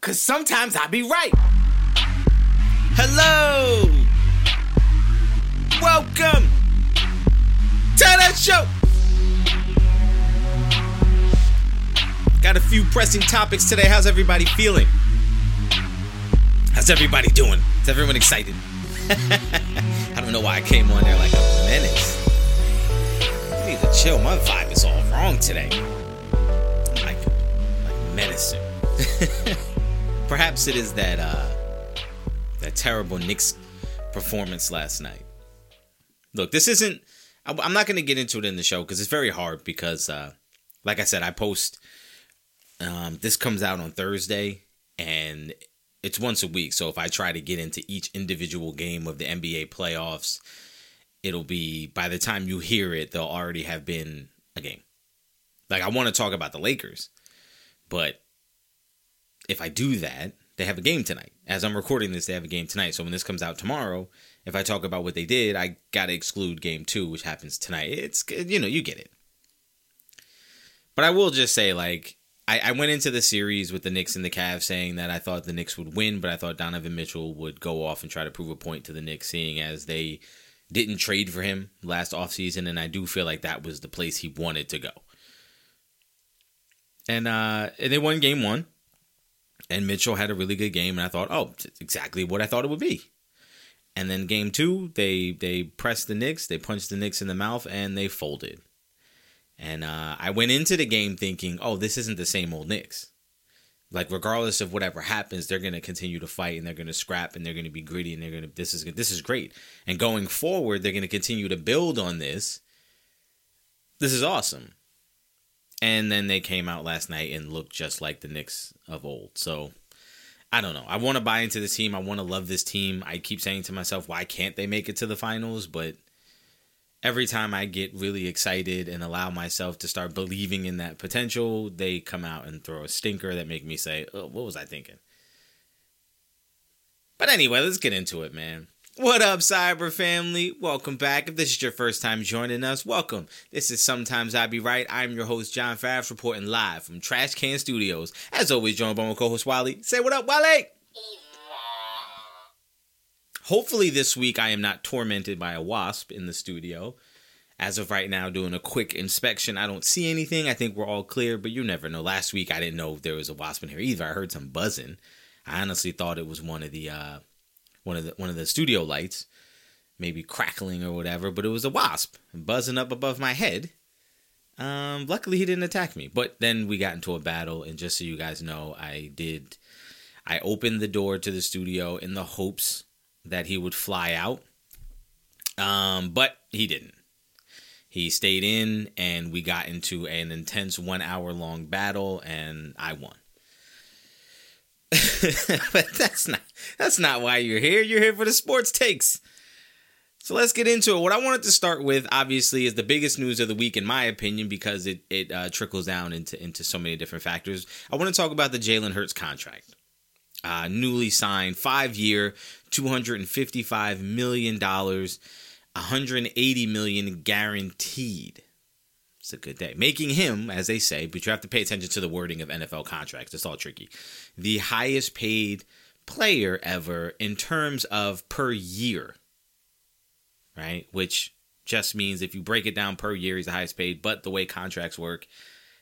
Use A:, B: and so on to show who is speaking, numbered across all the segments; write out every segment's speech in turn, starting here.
A: Cause sometimes I be right. Hello. Welcome to the show. Got a few pressing topics today. How's everybody feeling? How's everybody doing? Is everyone excited? I don't know why I came on there like a menace. I need to chill. My vibe is all wrong today. Like, like menacing. Perhaps it is that uh that terrible Knicks performance last night. Look, this isn't. I'm not going to get into it in the show because it's very hard. Because, uh, like I said, I post. Um, this comes out on Thursday, and it's once a week. So if I try to get into each individual game of the NBA playoffs, it'll be by the time you hear it, they'll already have been a game. Like I want to talk about the Lakers, but if I do that, they have a game tonight. As I'm recording this, they have a game tonight. So when this comes out tomorrow, if I talk about what they did, I got to exclude game two, which happens tonight. It's, you know, you get it. But I will just say, like, I, I went into the series with the Knicks and the Cavs saying that I thought the Knicks would win, but I thought Donovan Mitchell would go off and try to prove a point to the Knicks, seeing as they didn't trade for him last offseason. And I do feel like that was the place he wanted to go. And, uh, and they won game one and Mitchell had a really good game, and I thought, oh, exactly what I thought it would be. And then game two, they they pressed the Knicks, they punched the Knicks in the mouth, and they folded. And uh, I went into the game thinking, oh, this isn't the same old Knicks. Like regardless of whatever happens, they're gonna continue to fight and they're gonna scrap and they're gonna be gritty and they're gonna this is this is great. And going forward, they're gonna continue to build on this. This is awesome. And then they came out last night and looked just like the Knicks of old. So I don't know. I want to buy into this team. I want to love this team. I keep saying to myself, why can't they make it to the finals? But every time I get really excited and allow myself to start believing in that potential, they come out and throw a stinker that make me say, oh, what was I thinking? But anyway, let's get into it, man. What up, Cyber family? Welcome back. If this is your first time joining us, welcome. This is Sometimes I Be Right. I'm your host, John Favs, reporting live from Trash Can Studios. As always, joined by my co host, Wally. Say what up, Wally! Hopefully, this week I am not tormented by a wasp in the studio. As of right now, doing a quick inspection, I don't see anything. I think we're all clear, but you never know. Last week, I didn't know there was a wasp in here either. I heard some buzzing. I honestly thought it was one of the uh, one of the one of the studio lights, maybe crackling or whatever, but it was a wasp buzzing up above my head. Um, luckily he didn't attack me, but then we got into a battle, and just so you guys know, I did. I opened the door to the studio in the hopes that he would fly out, um, but he didn't. He stayed in, and we got into an intense one hour long battle, and I won. but that's not that's not why you're here. You're here for the sports takes. So let's get into it. What I wanted to start with, obviously, is the biggest news of the week, in my opinion, because it it uh, trickles down into into so many different factors. I want to talk about the Jalen Hurts contract, uh, newly signed, five year, two hundred and fifty five million dollars, one hundred eighty million guaranteed. It's a good day. Making him, as they say, but you have to pay attention to the wording of NFL contracts. It's all tricky. The highest paid player ever in terms of per year, right? Which just means if you break it down per year, he's the highest paid. But the way contracts work,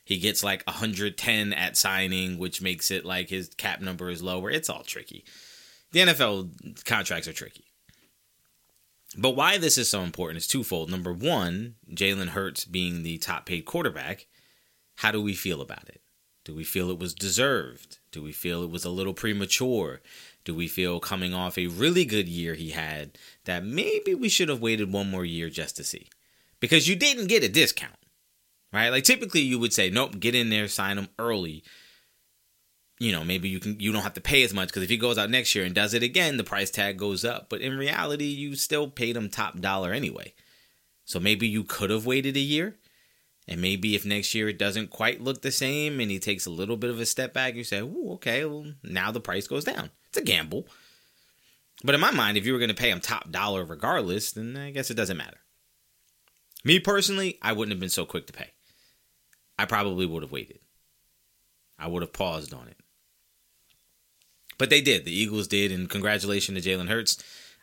A: he gets like 110 at signing, which makes it like his cap number is lower. It's all tricky. The NFL contracts are tricky. But why this is so important is twofold. Number one, Jalen Hurts being the top paid quarterback, how do we feel about it? Do we feel it was deserved? Do we feel it was a little premature? Do we feel coming off a really good year he had that maybe we should have waited one more year just to see? Because you didn't get a discount, right? Like typically you would say, nope, get in there, sign him early you know, maybe you can you don't have to pay as much because if he goes out next year and does it again, the price tag goes up. But in reality, you still paid him top dollar anyway. So maybe you could have waited a year. And maybe if next year it doesn't quite look the same and he takes a little bit of a step back, you say, Ooh, okay, well, now the price goes down. It's a gamble. But in my mind, if you were going to pay him top dollar regardless, then I guess it doesn't matter. Me personally, I wouldn't have been so quick to pay. I probably would have waited. I would have paused on it. But they did. The Eagles did, and congratulations to Jalen Hurts.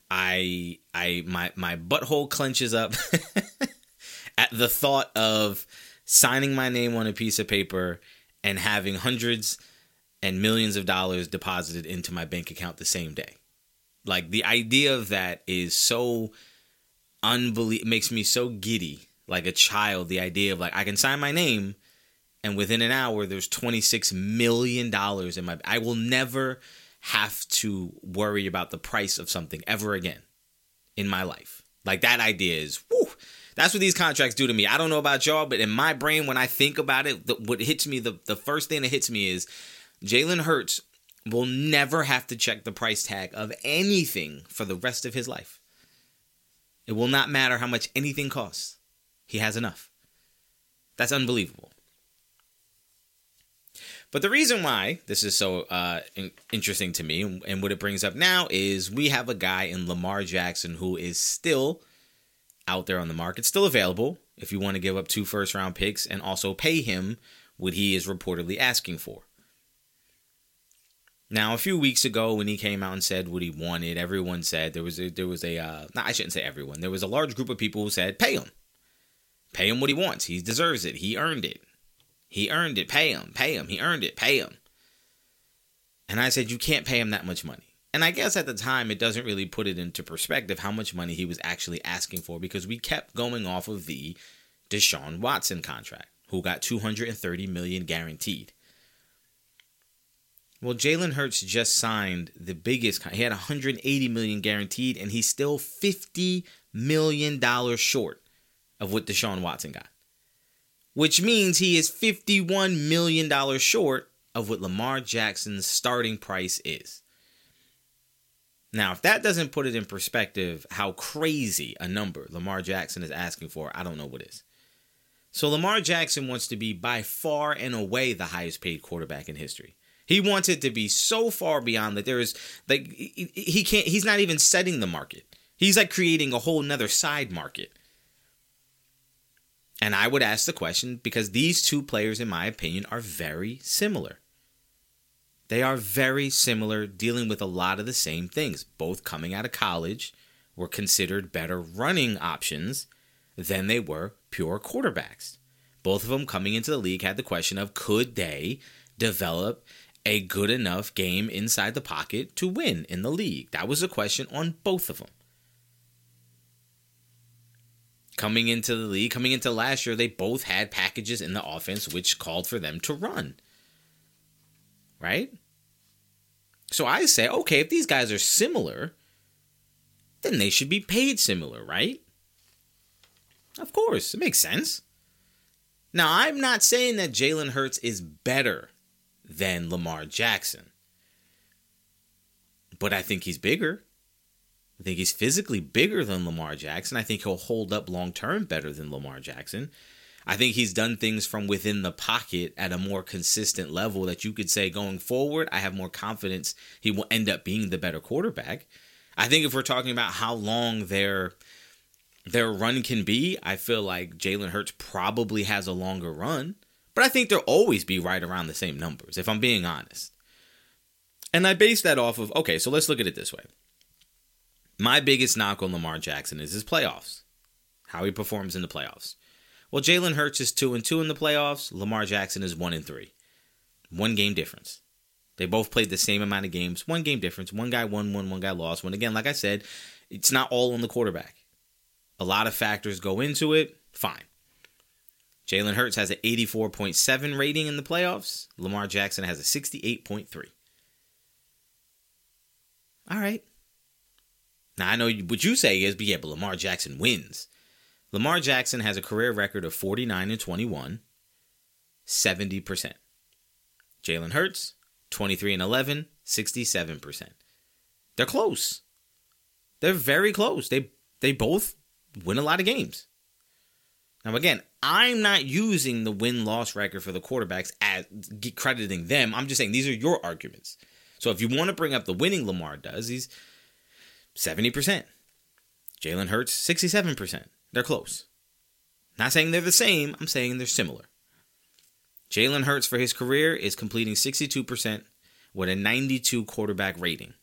A: I I my my butthole clenches up at the thought of signing my name on a piece of paper and having hundreds and millions of dollars deposited into my bank account the same day. Like the idea of that is so unbelievable makes me so giddy like a child the idea of like I can sign my name and within an hour there's 26 million dollars in my I will never have to worry about the price of something ever again in my life. Like that idea is, whew, that's what these contracts do to me. I don't know about y'all, but in my brain, when I think about it, the, what hits me, the, the first thing that hits me is Jalen Hurts will never have to check the price tag of anything for the rest of his life. It will not matter how much anything costs. He has enough. That's unbelievable. But the reason why this is so uh, in- interesting to me and what it brings up now is we have a guy in Lamar Jackson who is still out there on the market, still available if you want to give up two first round picks and also pay him what he is reportedly asking for. Now, a few weeks ago, when he came out and said what he wanted, everyone said there was a, there was a uh, I shouldn't say everyone. There was a large group of people who said pay him, pay him what he wants. He deserves it. He earned it. He earned it. Pay him. Pay him. He earned it. Pay him. And I said, You can't pay him that much money. And I guess at the time, it doesn't really put it into perspective how much money he was actually asking for because we kept going off of the Deshaun Watson contract, who got 230 million guaranteed. Well, Jalen Hurts just signed the biggest. He had 180 million guaranteed, and he's still 50 million dollars short of what Deshaun Watson got which means he is $51 million short of what Lamar Jackson's starting price is. Now, if that doesn't put it in perspective how crazy a number Lamar Jackson is asking for, I don't know what is. So, Lamar Jackson wants to be by far and away the highest paid quarterback in history. He wants it to be so far beyond that there is like he can't he's not even setting the market. He's like creating a whole nother side market and I would ask the question because these two players, in my opinion, are very similar. They are very similar, dealing with a lot of the same things. Both coming out of college were considered better running options than they were pure quarterbacks. Both of them coming into the league had the question of could they develop a good enough game inside the pocket to win in the league? That was a question on both of them coming into the league, coming into last year, they both had packages in the offense which called for them to run. Right? So I say, okay, if these guys are similar, then they should be paid similar, right? Of course, it makes sense. Now, I'm not saying that Jalen Hurts is better than Lamar Jackson, but I think he's bigger. I think he's physically bigger than Lamar Jackson. I think he'll hold up long term better than Lamar Jackson. I think he's done things from within the pocket at a more consistent level that you could say going forward, I have more confidence he will end up being the better quarterback. I think if we're talking about how long their their run can be, I feel like Jalen Hurts probably has a longer run, but I think they'll always be right around the same numbers, if I'm being honest. And I base that off of okay, so let's look at it this way. My biggest knock on Lamar Jackson is his playoffs, how he performs in the playoffs. Well, Jalen Hurts is two and two in the playoffs. Lamar Jackson is one and three, one game difference. They both played the same amount of games, one game difference. One guy won one, one guy lost one. Again, like I said, it's not all on the quarterback. A lot of factors go into it. Fine. Jalen Hurts has an 84.7 rating in the playoffs. Lamar Jackson has a 68.3. All right. Now I know what you say is, but yeah, but Lamar Jackson wins. Lamar Jackson has a career record of 49 and 21, 70%. Jalen Hurts, 23 and 11, 67%. They're close. They're very close. They they both win a lot of games. Now again, I'm not using the win-loss record for the quarterbacks as crediting them. I'm just saying these are your arguments. So if you want to bring up the winning Lamar does, he's 70%. Jalen Hurts, 67%. They're close. Not saying they're the same, I'm saying they're similar. Jalen Hurts for his career is completing 62% with a 92 quarterback rating.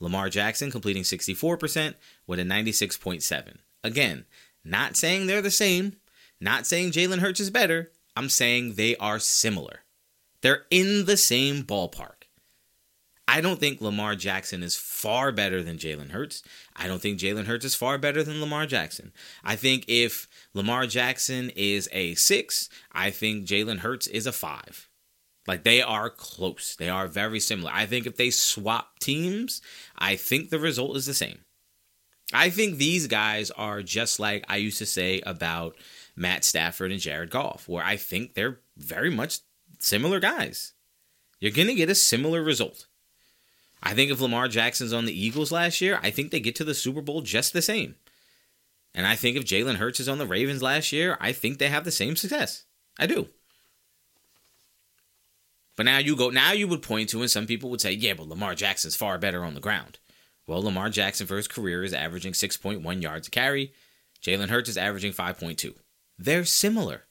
A: Lamar Jackson completing 64% with a 96.7. Again, not saying they're the same, not saying Jalen Hurts is better. I'm saying they are similar. They're in the same ballpark. I don't think Lamar Jackson is far better than Jalen Hurts. I don't think Jalen Hurts is far better than Lamar Jackson. I think if Lamar Jackson is a six, I think Jalen Hurts is a five. Like they are close. They are very similar. I think if they swap teams, I think the result is the same. I think these guys are just like I used to say about Matt Stafford and Jared Goff, where I think they're very much similar guys. You're going to get a similar result. I think if Lamar Jackson's on the Eagles last year, I think they get to the Super Bowl just the same. And I think if Jalen Hurts is on the Ravens last year, I think they have the same success. I do. But now you go, now you would point to, and some people would say, yeah, but Lamar Jackson's far better on the ground. Well, Lamar Jackson for his career is averaging 6.1 yards a carry. Jalen Hurts is averaging 5.2. They're similar.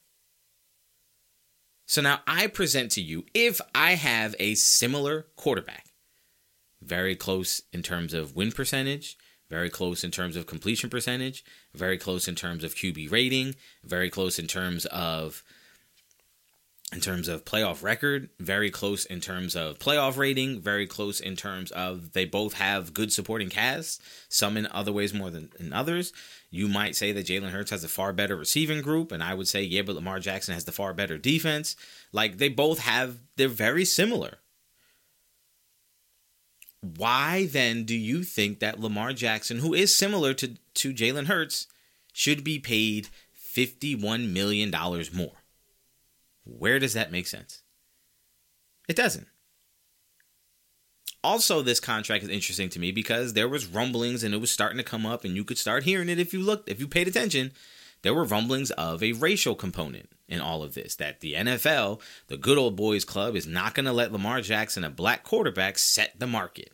A: So now I present to you if I have a similar quarterback, very close in terms of win percentage, very close in terms of completion percentage, very close in terms of QB rating, very close in terms of in terms of playoff record, very close in terms of playoff rating, very close in terms of they both have good supporting casts, some in other ways more than in others. You might say that Jalen Hurts has a far better receiving group, and I would say, yeah, but Lamar Jackson has the far better defense. Like they both have, they're very similar. Why then do you think that Lamar Jackson, who is similar to, to Jalen Hurts, should be paid $51 million more? Where does that make sense? It doesn't. Also, this contract is interesting to me because there was rumblings and it was starting to come up, and you could start hearing it if you looked, if you paid attention. There were rumblings of a racial component in all of this. That the NFL, the good old boys club, is not going to let Lamar Jackson, a black quarterback, set the market.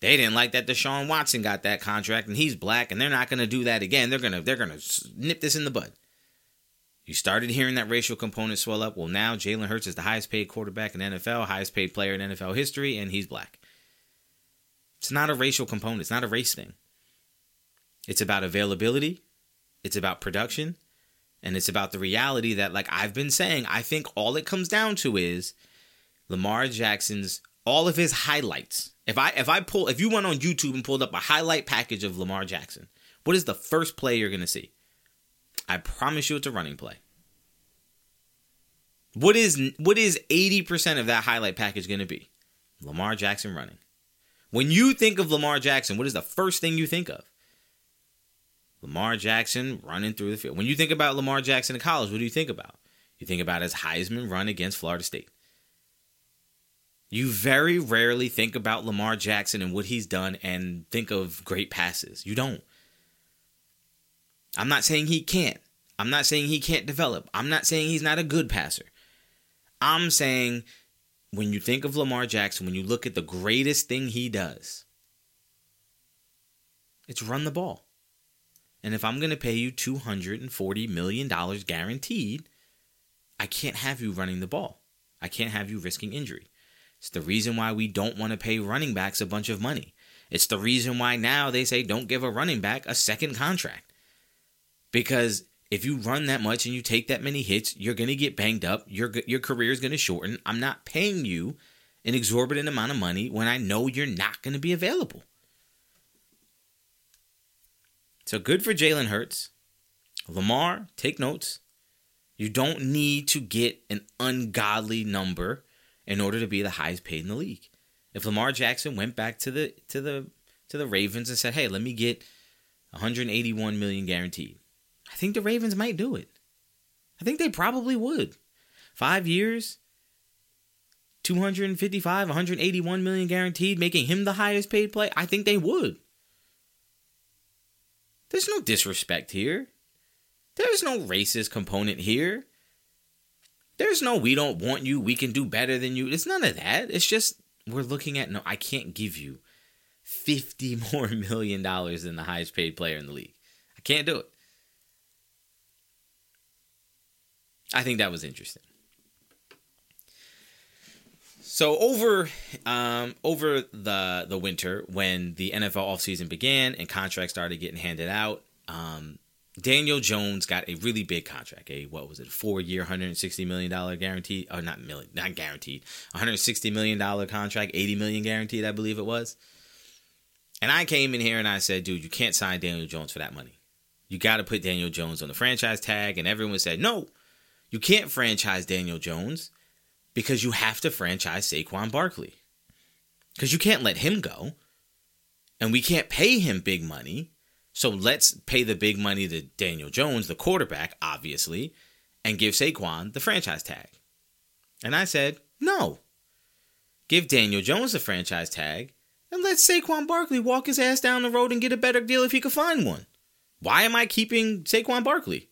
A: They didn't like that Deshaun Watson got that contract and he's black, and they're not going to do that again. They're gonna they're gonna nip this in the bud. You started hearing that racial component swell up. Well, now Jalen Hurts is the highest paid quarterback in NFL, highest paid player in NFL history, and he's black. It's not a racial component, it's not a race thing. It's about availability, it's about production, and it's about the reality that, like I've been saying, I think all it comes down to is Lamar Jackson's all of his highlights. If I if I pull if you went on YouTube and pulled up a highlight package of Lamar Jackson, what is the first play you're gonna see? I promise you it's a running play. What is what is 80% of that highlight package to be? Lamar Jackson running. When you think of Lamar Jackson, what is the first thing you think of? Lamar Jackson running through the field. When you think about Lamar Jackson in college, what do you think about? You think about his Heisman run against Florida State. You very rarely think about Lamar Jackson and what he's done and think of great passes. You don't. I'm not saying he can't. I'm not saying he can't develop. I'm not saying he's not a good passer. I'm saying when you think of Lamar Jackson, when you look at the greatest thing he does, it's run the ball. And if I'm going to pay you $240 million guaranteed, I can't have you running the ball. I can't have you risking injury. It's the reason why we don't want to pay running backs a bunch of money. It's the reason why now they say don't give a running back a second contract. Because if you run that much and you take that many hits, you're going to get banged up. Your your career is going to shorten. I'm not paying you an exorbitant amount of money when I know you're not going to be available. So good for Jalen Hurts. Lamar, take notes. You don't need to get an ungodly number in order to be the highest paid in the league. If Lamar Jackson went back to the to the to the Ravens and said, "Hey, let me get 181 million guaranteed." I think the Ravens might do it. I think they probably would. Five years, 255, 181 million guaranteed, making him the highest paid player. I think they would. There's no disrespect here. There's no racist component here. There's no we don't want you, we can do better than you. It's none of that. It's just we're looking at no, I can't give you 50 more million dollars than the highest paid player in the league. I can't do it. I think that was interesting. So over um, over the the winter when the NFL offseason began and contracts started getting handed out, um, Daniel Jones got a really big contract. A what was it? Four year, hundred sixty million dollar guaranteed, or not million, not guaranteed, one hundred sixty million dollar contract, eighty million guaranteed, I believe it was. And I came in here and I said, dude, you can't sign Daniel Jones for that money. You got to put Daniel Jones on the franchise tag. And everyone said, no, you can't franchise Daniel Jones because you have to franchise Saquon Barkley. Because you can't let him go. And we can't pay him big money. So let's pay the big money to Daniel Jones, the quarterback, obviously, and give Saquon the franchise tag. And I said, no. Give Daniel Jones the franchise tag and let Saquon Barkley walk his ass down the road and get a better deal if he could find one. Why am I keeping Saquon Barkley?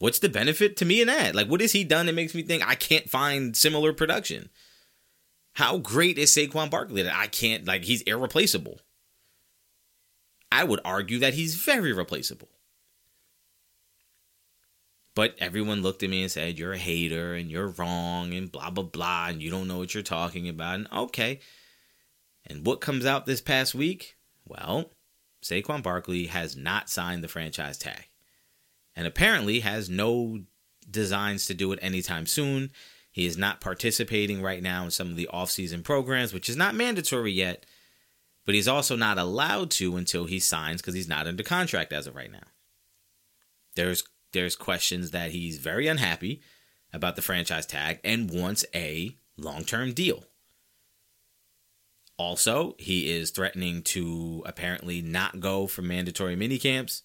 A: What's the benefit to me in that? Like, what has he done that makes me think I can't find similar production? How great is Saquon Barkley that I can't, like, he's irreplaceable? I would argue that he's very replaceable. But everyone looked at me and said, You're a hater and you're wrong and blah, blah, blah, and you don't know what you're talking about. And okay. And what comes out this past week? Well, Saquon Barkley has not signed the franchise tag and apparently has no designs to do it anytime soon. He is not participating right now in some of the offseason programs, which is not mandatory yet, but he's also not allowed to until he signs because he's not under contract as of right now. There's there's questions that he's very unhappy about the franchise tag and wants a long-term deal. Also, he is threatening to apparently not go for mandatory mini camps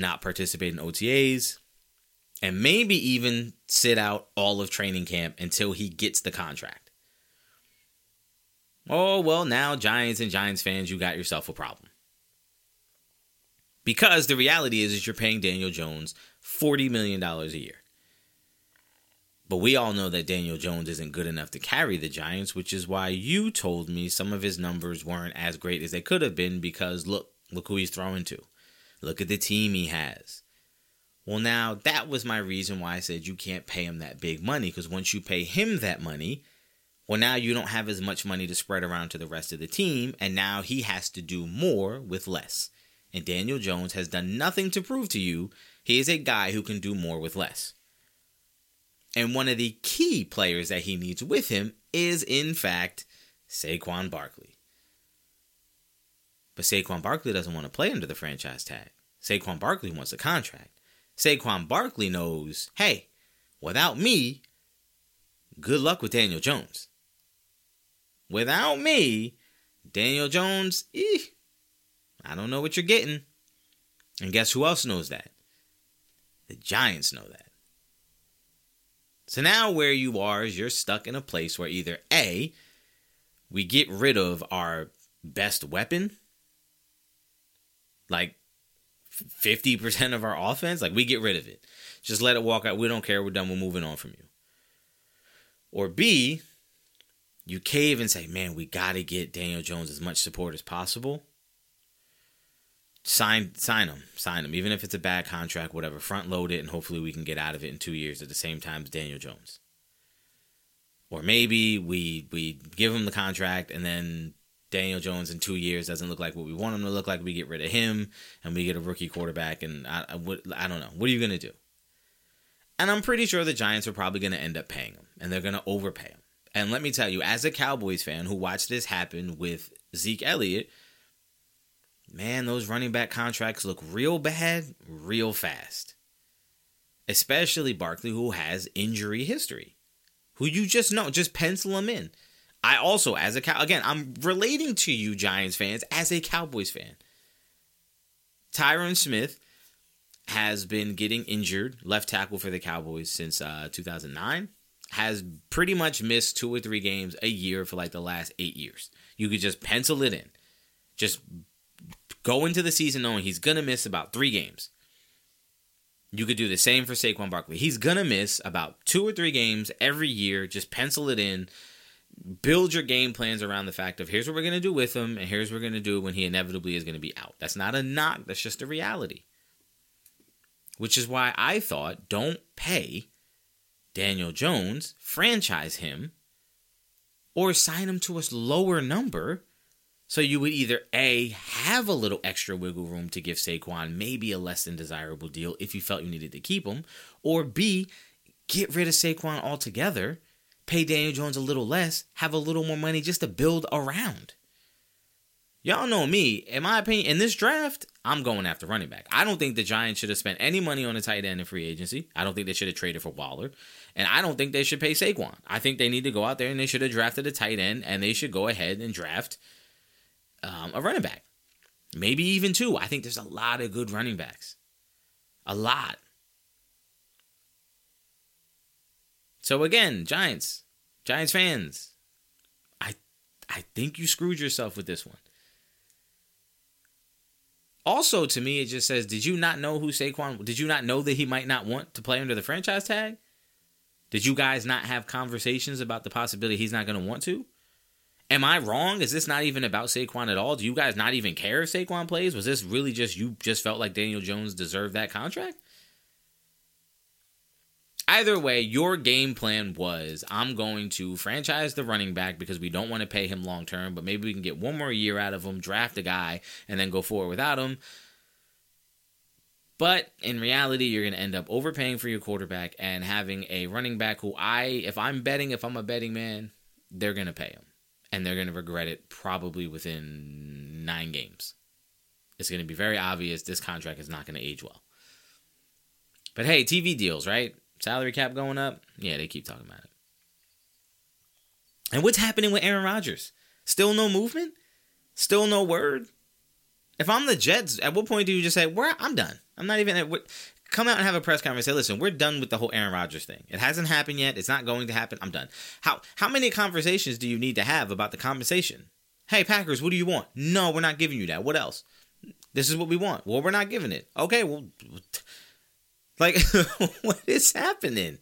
A: not participate in OTAs, and maybe even sit out all of training camp until he gets the contract. Oh, well, now, Giants and Giants fans, you got yourself a problem. Because the reality is, is you're paying Daniel Jones $40 million a year. But we all know that Daniel Jones isn't good enough to carry the Giants, which is why you told me some of his numbers weren't as great as they could have been because look, look who he's throwing to. Look at the team he has. Well, now that was my reason why I said you can't pay him that big money because once you pay him that money, well, now you don't have as much money to spread around to the rest of the team, and now he has to do more with less. And Daniel Jones has done nothing to prove to you he is a guy who can do more with less. And one of the key players that he needs with him is, in fact, Saquon Barkley. But Saquon Barkley doesn't want to play under the franchise tag. Saquon Barkley wants a contract. Saquon Barkley knows, hey, without me, good luck with Daniel Jones. Without me, Daniel Jones, eh, I don't know what you're getting. And guess who else knows that? The Giants know that. So now where you are is you're stuck in a place where either A, we get rid of our best weapon like 50% of our offense, like we get rid of it. Just let it walk out. We don't care. We're done. We're moving on from you. Or B, you cave and say, man, we got to get Daniel Jones as much support as possible. Sign, sign him, sign him. Even if it's a bad contract, whatever. Front load it, and hopefully we can get out of it in two years at the same time as Daniel Jones. Or maybe we we give him the contract and then Daniel Jones in two years doesn't look like what we want him to look like. We get rid of him and we get a rookie quarterback. And I, I, I don't know. What are you going to do? And I'm pretty sure the Giants are probably going to end up paying him and they're going to overpay him. And let me tell you, as a Cowboys fan who watched this happen with Zeke Elliott, man, those running back contracts look real bad real fast. Especially Barkley, who has injury history, who you just know, just pencil him in. I also, as a cow, again, I'm relating to you, Giants fans, as a Cowboys fan. Tyron Smith has been getting injured, left tackle for the Cowboys since uh, 2009. Has pretty much missed two or three games a year for like the last eight years. You could just pencil it in. Just go into the season knowing he's going to miss about three games. You could do the same for Saquon Barkley. He's going to miss about two or three games every year. Just pencil it in build your game plans around the fact of here's what we're going to do with him and here's what we're going to do when he inevitably is going to be out. That's not a knock, that's just a reality. Which is why I thought don't pay Daniel Jones, franchise him, or sign him to a lower number. So you would either A, have a little extra wiggle room to give Saquon maybe a less than desirable deal if you felt you needed to keep him, or B, get rid of Saquon altogether, pay Daniel Jones a little less, have a little more money just to build around. Y'all know me. In my opinion, in this draft, I'm going after running back. I don't think the Giants should have spent any money on a tight end in free agency. I don't think they should have traded for Waller. And I don't think they should pay Saquon. I think they need to go out there and they should have drafted a tight end and they should go ahead and draft um, a running back. Maybe even two. I think there's a lot of good running backs. A lot. So again, Giants, Giants fans, I I think you screwed yourself with this one. Also, to me, it just says, did you not know who Saquon? Did you not know that he might not want to play under the franchise tag? Did you guys not have conversations about the possibility he's not going to want to? Am I wrong? Is this not even about Saquon at all? Do you guys not even care if Saquon plays? Was this really just you just felt like Daniel Jones deserved that contract? Either way, your game plan was I'm going to franchise the running back because we don't want to pay him long term, but maybe we can get one more year out of him, draft a guy, and then go forward without him. But in reality, you're going to end up overpaying for your quarterback and having a running back who I, if I'm betting, if I'm a betting man, they're going to pay him. And they're going to regret it probably within nine games. It's going to be very obvious this contract is not going to age well. But hey, TV deals, right? Salary cap going up? Yeah, they keep talking about it. And what's happening with Aaron Rodgers? Still no movement? Still no word? If I'm the Jets, at what point do you just say, "Where I'm done. I'm not even at come out and have a press conference. Say, listen, we're done with the whole Aaron Rodgers thing. It hasn't happened yet. It's not going to happen. I'm done. How how many conversations do you need to have about the compensation? Hey, Packers, what do you want? No, we're not giving you that. What else? This is what we want. Well, we're not giving it. Okay, well, like, what is happening?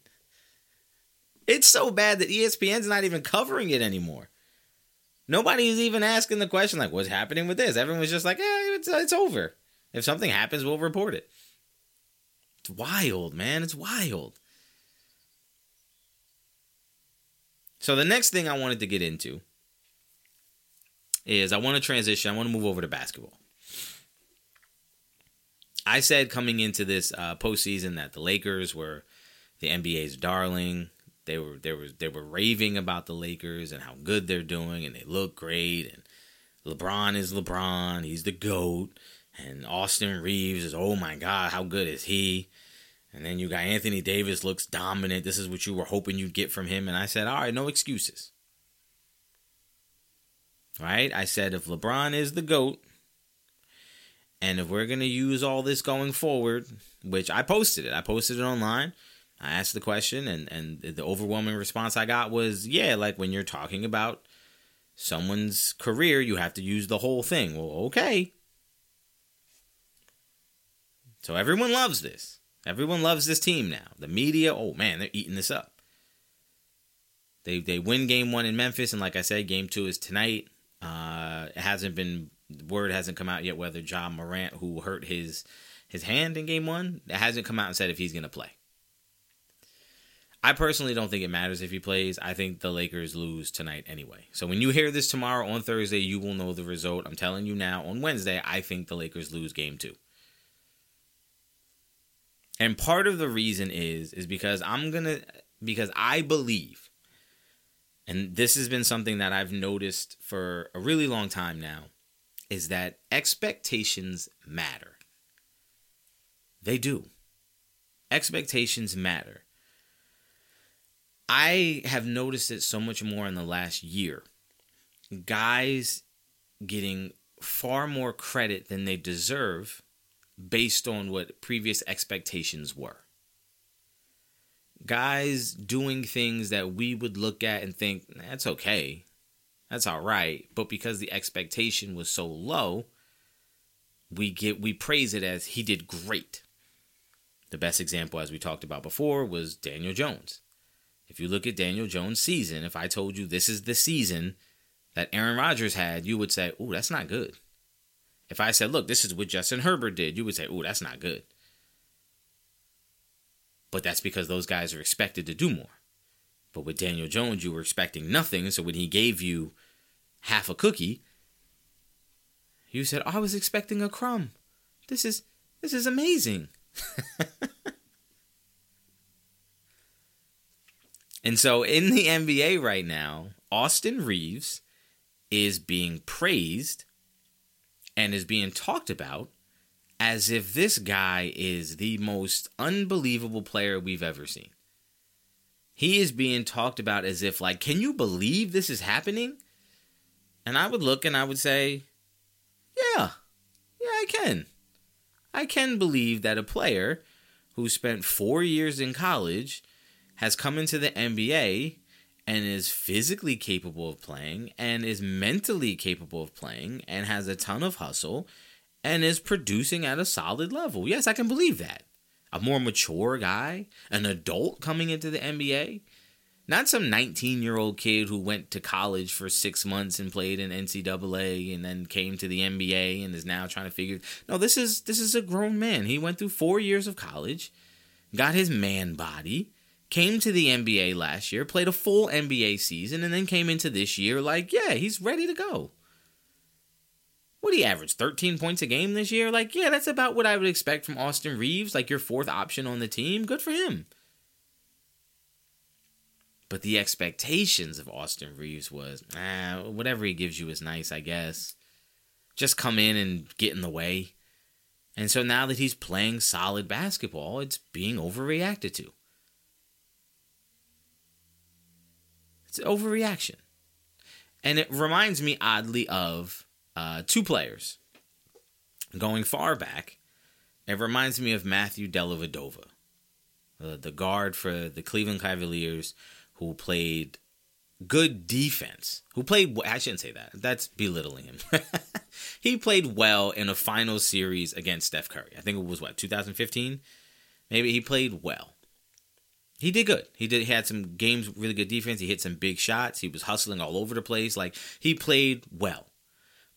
A: It's so bad that ESPN's not even covering it anymore. Nobody's even asking the question, like, what's happening with this? Everyone's just like, eh, it's, it's over. If something happens, we'll report it. It's wild, man. It's wild. So, the next thing I wanted to get into is I want to transition, I want to move over to basketball. I said coming into this uh, postseason that the Lakers were the NBA's darling. They were they were they were raving about the Lakers and how good they're doing and they look great and LeBron is LeBron, he's the goat, and Austin Reaves is oh my god, how good is he? And then you got Anthony Davis looks dominant. This is what you were hoping you'd get from him and I said, "All right, no excuses." Right? I said if LeBron is the goat, and if we're going to use all this going forward, which I posted it, I posted it online. I asked the question, and, and the overwhelming response I got was, yeah, like when you're talking about someone's career, you have to use the whole thing. Well, okay. So everyone loves this. Everyone loves this team now. The media, oh man, they're eating this up. They they win game one in Memphis, and like I said, game two is tonight. Uh, it hasn't been word hasn't come out yet whether Ja Morant, who hurt his his hand in game one, hasn't come out and said if he's gonna play. I personally don't think it matters if he plays. I think the Lakers lose tonight anyway. So when you hear this tomorrow on Thursday, you will know the result. I'm telling you now on Wednesday, I think the Lakers lose game two. And part of the reason is is because I'm gonna because I believe, and this has been something that I've noticed for a really long time now is that expectations matter. They do. Expectations matter. I have noticed it so much more in the last year. Guys getting far more credit than they deserve based on what previous expectations were. Guys doing things that we would look at and think, that's okay. That's all right. But because the expectation was so low, we get we praise it as he did great. The best example, as we talked about before, was Daniel Jones. If you look at Daniel Jones' season, if I told you this is the season that Aaron Rodgers had, you would say, "Oh, that's not good." If I said, "Look, this is what Justin Herbert did," you would say, "Oh, that's not good." But that's because those guys are expected to do more. But with Daniel Jones, you were expecting nothing. So when he gave you half a cookie, you said, "I was expecting a crumb. This is this is amazing." and so in the NBA right now, Austin Reaves is being praised and is being talked about as if this guy is the most unbelievable player we've ever seen. He is being talked about as if, like, can you believe this is happening? And I would look and I would say, yeah, yeah, I can. I can believe that a player who spent four years in college has come into the NBA and is physically capable of playing and is mentally capable of playing and has a ton of hustle and is producing at a solid level. Yes, I can believe that. A more mature guy, an adult coming into the NBA, not some 19 year old kid who went to college for six months and played in NCAA and then came to the NBA and is now trying to figure. No, this is this is a grown man. He went through four years of college, got his man body, came to the NBA last year, played a full NBA season, and then came into this year like, yeah, he's ready to go. What he average? 13 points a game this year? Like, yeah, that's about what I would expect from Austin Reaves like your fourth option on the team. Good for him. But the expectations of Austin Reaves was, ah, whatever he gives you is nice, I guess. Just come in and get in the way. And so now that he's playing solid basketball, it's being overreacted to. It's overreaction. And it reminds me oddly of uh, two players. Going far back, it reminds me of Matthew Dellavedova, uh, the guard for the Cleveland Cavaliers who played good defense. Who played? I shouldn't say that. That's belittling him. he played well in a final series against Steph Curry. I think it was what 2015. Maybe he played well. He did good. He did. He had some games really good defense. He hit some big shots. He was hustling all over the place. Like he played well.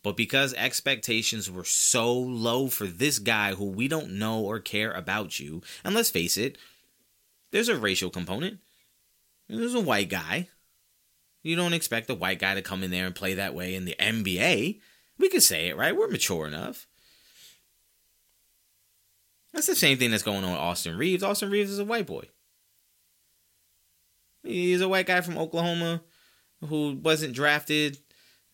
A: But because expectations were so low for this guy who we don't know or care about you, and let's face it, there's a racial component. There's a white guy. You don't expect a white guy to come in there and play that way in the NBA. We could say it, right? We're mature enough. That's the same thing that's going on with Austin Reaves. Austin Reaves is a white boy. He's a white guy from Oklahoma who wasn't drafted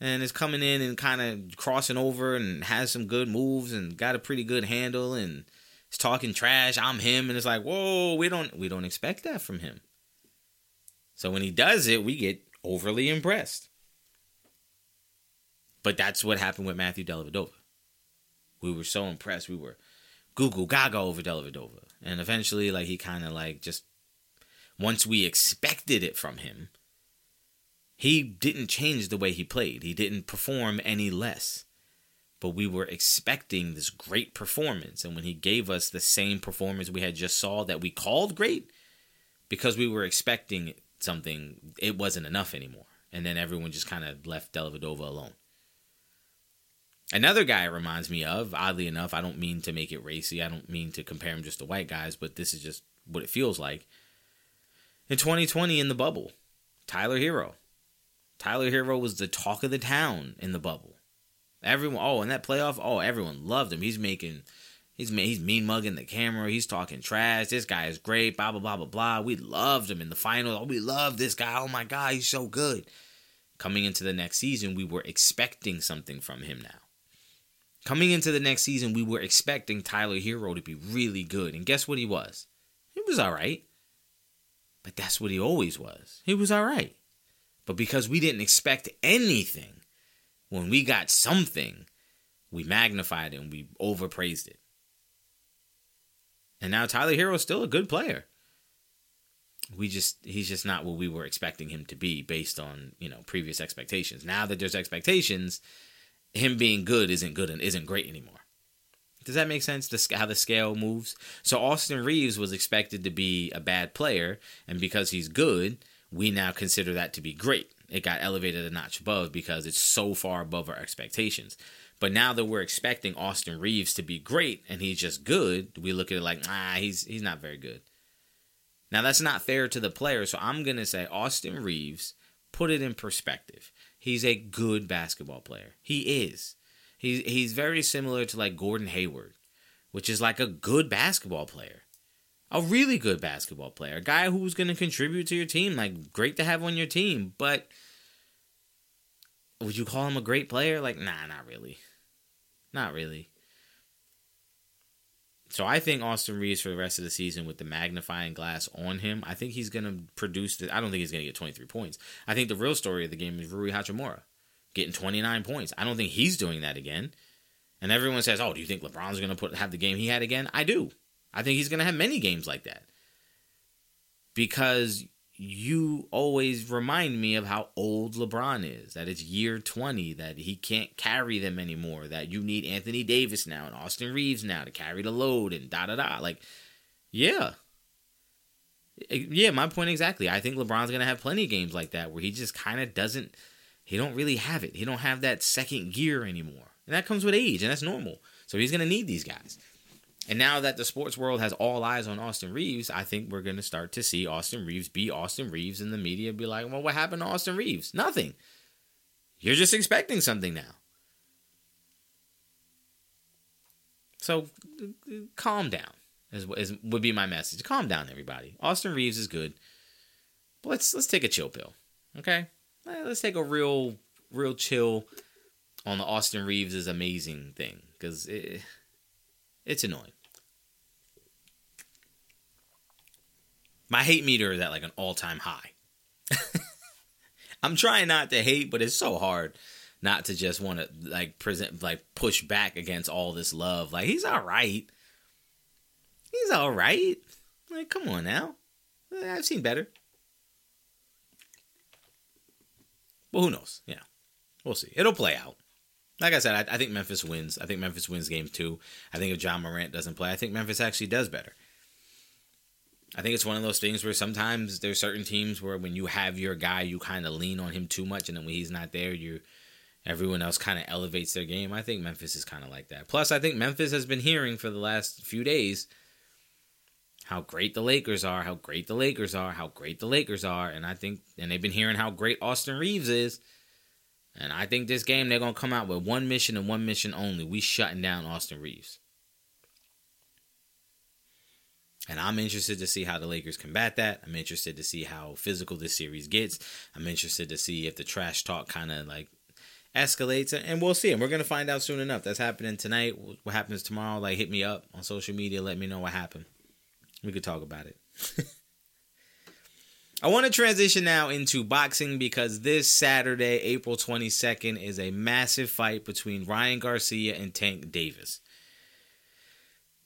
A: and is coming in and kind of crossing over and has some good moves and got a pretty good handle and is talking trash. I'm him, and it's like, whoa, we don't we don't expect that from him. So when he does it, we get overly impressed. But that's what happened with Matthew Dellavedova. We were so impressed. We were Google Gaga over Dellavedova. And eventually, like, he kind of like just, once we expected it from him, he didn't change the way he played. He didn't perform any less. But we were expecting this great performance. And when he gave us the same performance we had just saw that we called great, because we were expecting something, it wasn't enough anymore. And then everyone just kind of left Dellavedova alone. Another guy reminds me of, oddly enough, I don't mean to make it racy. I don't mean to compare him just to white guys, but this is just what it feels like. In 2020 in the bubble, Tyler Herro. Tyler Herro was the talk of the town in the bubble. Everyone, oh, in that playoff, oh, everyone loved him. He's making He's he's mean mugging the camera. He's talking trash. This guy is great. Blah blah blah blah blah. We loved him in the final. Oh, we love this guy. Oh my god, he's so good. Coming into the next season, we were expecting something from him now. Coming into the next season, we were expecting Tyler Herro to be really good. And guess what he was? He was all right. But that's what he always was. He was all right. But because we didn't expect anything, when we got something, we magnified it and we overpraised it. And now Tyler Herro's still a good player. We just he's just not what we were expecting him to be based on, you know, previous expectations. Now that there's expectations, him being good isn't good and isn't great anymore. Does that make sense? The, how the scale moves. So Austin Reaves was expected to be a bad player, and because he's good, we now consider that to be great. It got elevated a notch above because it's so far above our expectations. But now that we're expecting Austin Reaves to be great and he's just good, we look at it like, ah, he's he's not very good. Now, that's not fair to the player, so I'm to say Austin Reaves, put it in perspective. He's a good basketball player. He is. He's, he's very similar to like Gordon Hayward, which is like a good basketball player. A really good basketball player. A guy who's going to contribute to your team. Like, great to have on your team, but would you call him a great player? Like, nah, not really. Not really. So I think Austin Reaves for the rest of the season with the magnifying glass on him, I think he's going to produce. The, I don't think he's going to get 23 points. I think the real story of the game is Rui Hachimura getting 29 points. I don't think he's doing that again. And everyone says, "Oh, do you think LeBron's going to put have the game he had again?" I do. I think he's going to have many games like that. Because you always remind me of how old LeBron is, that it's year 20, that he can't carry them anymore, that you need Anthony Davis now and Austin Reaves now to carry the load and da da da. Like, yeah. Eh, yeah, my point exactly. I think LeBron's going to have plenty of games like that where he just kind of doesn't, he don't really have it. He don't have that second gear anymore. And that comes with age, and that's normal. So he's going to need these guys. And now that the sports world has all eyes on Austin Reaves, I think we're going to start to see Austin Reaves be Austin Reaves and the media be like, well, what happened to Austin Reaves? Nothing. You're just expecting something now. So uh, uh, calm down, is, is, would be my message. Calm down, everybody. Austin Reaves is good. But let's let's take a chill pill. Okay? Let's take a real real chill on the Austin Reeves is amazing thing. Because it, it's annoying. My hate meter is at like an all time high. I'm trying not to hate, but it's so hard not to just want to like present like push back against all this love. Like he's all right. He's all right. Like come on now. I've seen better. Well, who knows? Yeah. We'll see. It'll play out. Like I said, I, I think Memphis wins. I think Memphis wins game two. I think if Ja Morant doesn't play, I think Memphis actually does better. I think it's one of those things where sometimes there's certain teams where when you have your guy, you kind of lean on him too much, and then when he's not there, you everyone else kind of elevates their game. I think Memphis is kind of like that. Plus, I think Memphis has been hearing for the last few days how great the Lakers are, how great the Lakers are, how great the Lakers are, and I think and they've been hearing how great Austin Reaves is. And I think this game they're gonna come out with one mission and one mission only. We shutting down Austin Reaves. And I'm interested to see how the Lakers combat that. I'm interested to see how physical this series gets. I'm interested to see if the trash talk kind of like escalates, and we'll see. And we're gonna find out soon enough. That's happening tonight. What happens tomorrow? Like, hit me up on social media. Let me know what happened. We could talk about it. I want to transition now into boxing because this Saturday, April 22nd, is a massive fight between Ryan Garcia and Tank Davis.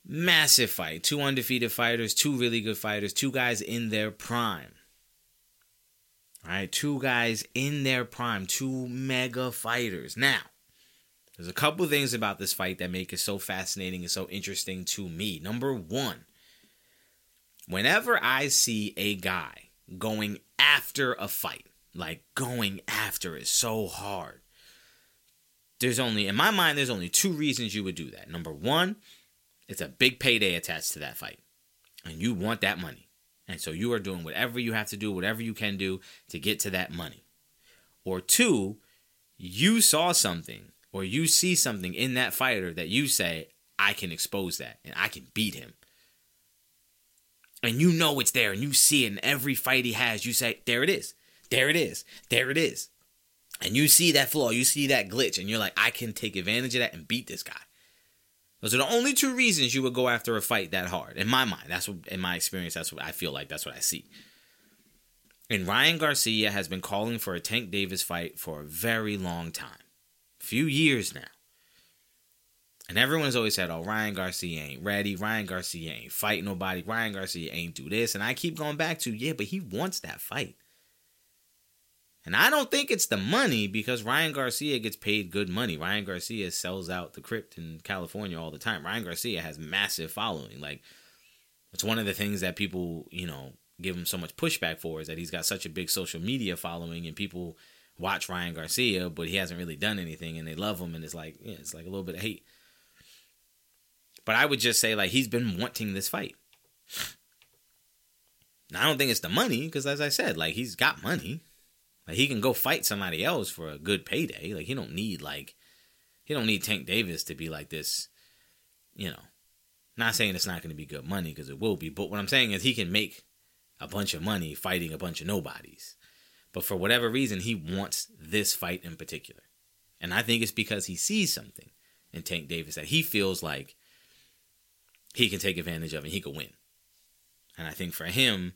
A: Massive fight. Two undefeated fighters, two really good fighters, two guys in their prime. All right, two guys in their prime, two mega fighters. Now, there's a couple things about this fight that make it so fascinating and so interesting to me. Number one, whenever I see a guy going after a fight, like going after it so hard, there's only, in my mind, there's only two reasons you would do that. Number one, it's a big payday attached to that fight, and you want that money. And so you are doing whatever you have to do, whatever you can do to get to that money. Or two, you saw something or you see something in that fighter that you say, I can expose that and I can beat him. And you know it's there and you see it in every fight he has. You say, there it is. There it is. There it is. And you see that flaw, you see that glitch, and you're like, I can take advantage of that and beat this guy. Those are the only two reasons you would go after a fight that hard. In my mind, that's what, in my experience, that's what I feel like. That's what I see. And Ryan Garcia has been calling for a Tank Davis fight for a very long time, a few years now. And everyone's always said, "Oh, Ryan Garcia ain't ready. Ryan Garcia ain't fight nobody. Ryan Garcia ain't do this." And I keep going back to, yeah, but he wants that fight. And I don't think it's the money because Ryan Garcia gets paid good money. Ryan Garcia sells out the crypt in California all the time. Ryan Garcia has massive following. Like it's one of the things that people, you know, give him so much pushback for is that he's got such a big social media following and people watch Ryan Garcia, but he hasn't really done anything and they love him and it's like, yeah, it's like a little bit of hate. But I would just say like he's been wanting this fight. Now, I don't think it's the money because, as I said, like he's got money. Like he can go fight somebody else for a good payday. Like he don't need like he don't need Tank Davis to be like this. You know, not saying it's not going to be good money because it will be, but what I'm saying is he can make a bunch of money fighting a bunch of nobodies. But for whatever reason, he wants this fight in particular. And I think it's because he sees something in Tank Davis that he feels like he can take advantage of and he could win. And I think for him,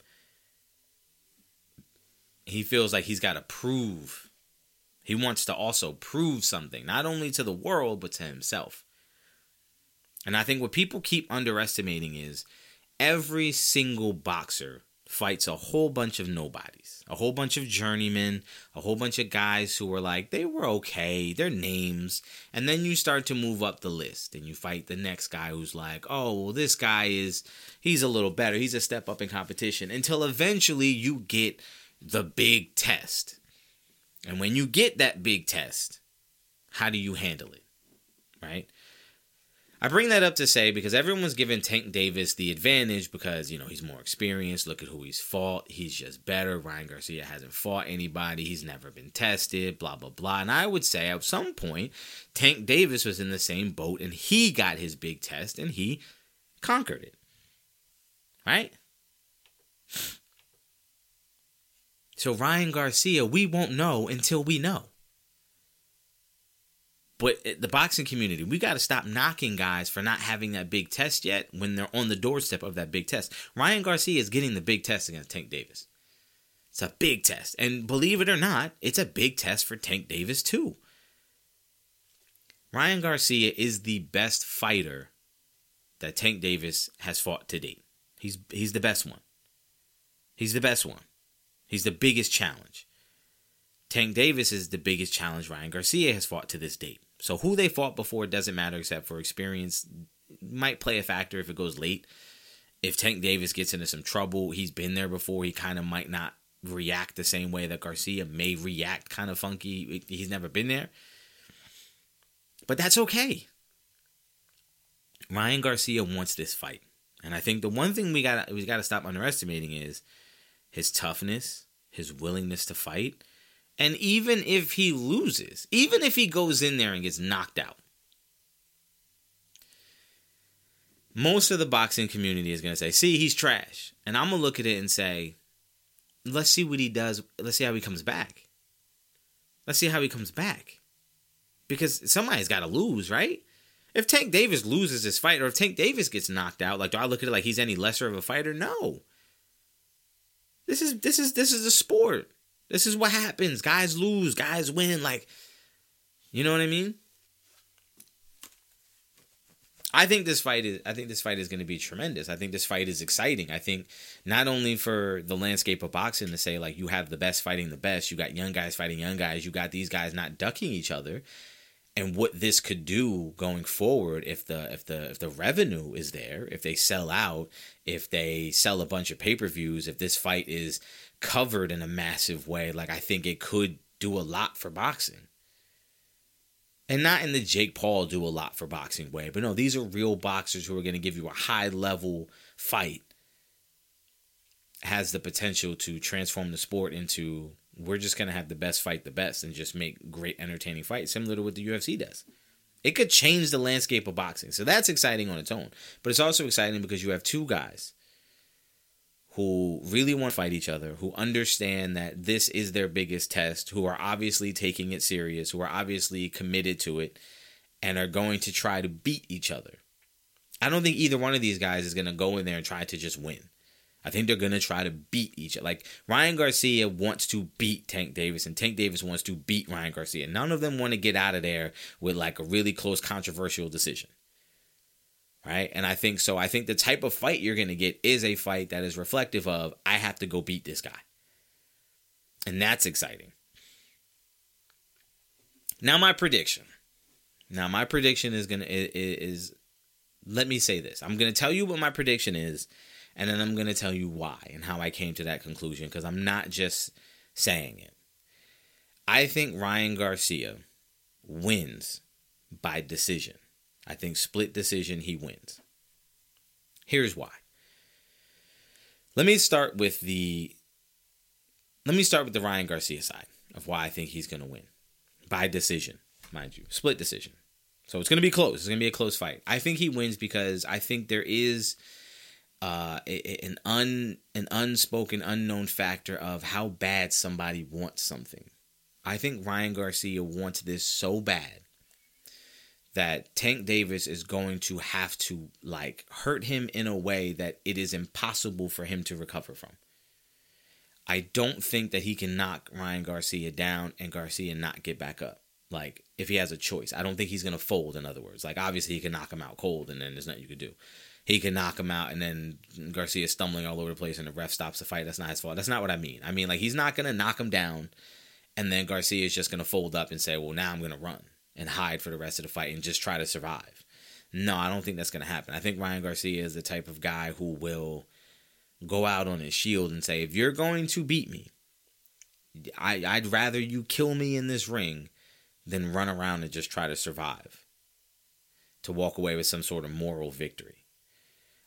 A: he feels like he's got to prove. He wants to also prove something, not only to the world, but to himself. And I think what people keep underestimating is every single boxer fights a whole bunch of nobodies, a whole bunch of journeymen, a whole bunch of guys who were like, they were okay, their names. And then you start to move up the list and you fight the next guy who's like, oh, well, this guy is, he's a little better. He's a step up in competition until eventually you get the big test. And when you get that big test, how do you handle it? Right? I bring that up to say because everyone was giving Tank Davis the advantage because, you know, he's more experienced. Look at who he's fought. He's just better. Ryan Garcia hasn't fought anybody. He's never been tested, blah, blah, blah. And I would say at some point, Tank Davis was in the same boat and he got his big test and he conquered it. Right? So Ryan Garcia, we won't know until we know. But the boxing community, we got to stop knocking guys for not having that big test yet when they're on the doorstep of that big test. Ryan Garcia is getting the big test against Tank Davis. It's a big test. And believe it or not, it's a big test for Tank Davis, too. Ryan Garcia is the best fighter that Tank Davis has fought to date. He's he's the best one. He's the best one. He's the biggest challenge. Tank Davis is the biggest challenge Ryan Garcia has fought to this date. So who they fought before doesn't matter except for experience. Might play a factor if it goes late. If Tank Davis gets into some trouble, he's been there before. He kind of might not react the same way that Garcia may react kind of funky. He's never been there. But that's okay. Ryan Garcia wants this fight. And I think the one thing we got we got to stop underestimating is his toughness, his willingness to fight, and even if he loses, even if he goes in there and gets knocked out, most of the boxing community is going to say, see, he's trash. And I'm going to look at it and say, let's see what he does. Let's see how he comes back. Let's see how he comes back. Because somebody's got to lose, right? If Tank Davis loses this fight, or if Tank Davis gets knocked out, like do I look at it like he's any lesser of a fighter? No. This is this is this is a sport. This is what happens. Guys lose, guys win. Like, you know what I mean? I think this fight is I think this fight is going to be tremendous. I think this fight is exciting. I think not only for the landscape of boxing to say like you have the best fighting the best, you got young guys fighting young guys, you got these guys not ducking each other and what this could do going forward if the if the if the revenue is there, if they sell out, if they sell a bunch of pay-per-views, if this fight is covered in a massive way, like I think it could do a lot for boxing. And not in the Jake Paul do a lot for boxing way, but no, these are real boxers who are going to give you a high level fight. Has the potential to transform the sport into we're just to have the best fight the best and just make great entertaining fights, similar to what the UFC does. It could change the landscape of boxing. So that's exciting on its own. But it's also exciting because you have two guys who really want to fight each other, who understand that this is their biggest test, who are obviously taking it serious, who are obviously committed to it, and are going to try to beat each other. I don't think either one of these guys is going to go in there and try to just win. I think they're to try to beat each other. Like Ryan Garcia wants to beat Tank Davis, and Tank Davis wants to beat Ryan Garcia. None of them want to get out of there with like a really close, controversial decision right? And I think so. I think the type of fight you're to get is a fight that is reflective of I have to go beat this guy, and that's exciting. Now my prediction. Now my prediction is gonna is, is let me say this. I'm gonna tell you what my prediction is, and then I'm gonna tell you why and how I came to that conclusion because I'm not just saying it. I think Ryan Garcia wins by decision. I think split decision, he wins. Here's why. Let me start with the let me start with the Ryan Garcia side of why I think he's going to win by decision, mind you, split decision. So it's going to be close. It's going to be a close fight. I think he wins because I think there is uh, an un an unspoken, unknown factor of how bad somebody wants something. I think Ryan Garcia wants this so bad that Tank Davis is going to have to like hurt him in a way that it is impossible for him to recover from. I don't think that he can knock Ryan Garcia down and Garcia not get back up. Like if he has a choice, I don't think he's gonna fold. In other words, like obviously he can knock him out cold, and then there's nothing you could do. He can knock him out, and then Garcia stumbling all over the place, and the ref stops the fight. That's not his fault. That's not what I mean. I mean like he's not gonna knock him down, and then Garcia is just gonna fold up and say, "Well, now I'm gonna run." and hide for the rest of the fight and just try to survive. No, I don't think that's going to happen. I think Ryan Garcia is the type of guy who will go out on his shield and say, if you're going to beat me, I, I'd rather you kill me in this ring than run around and just try to survive. To walk away with some sort of moral victory.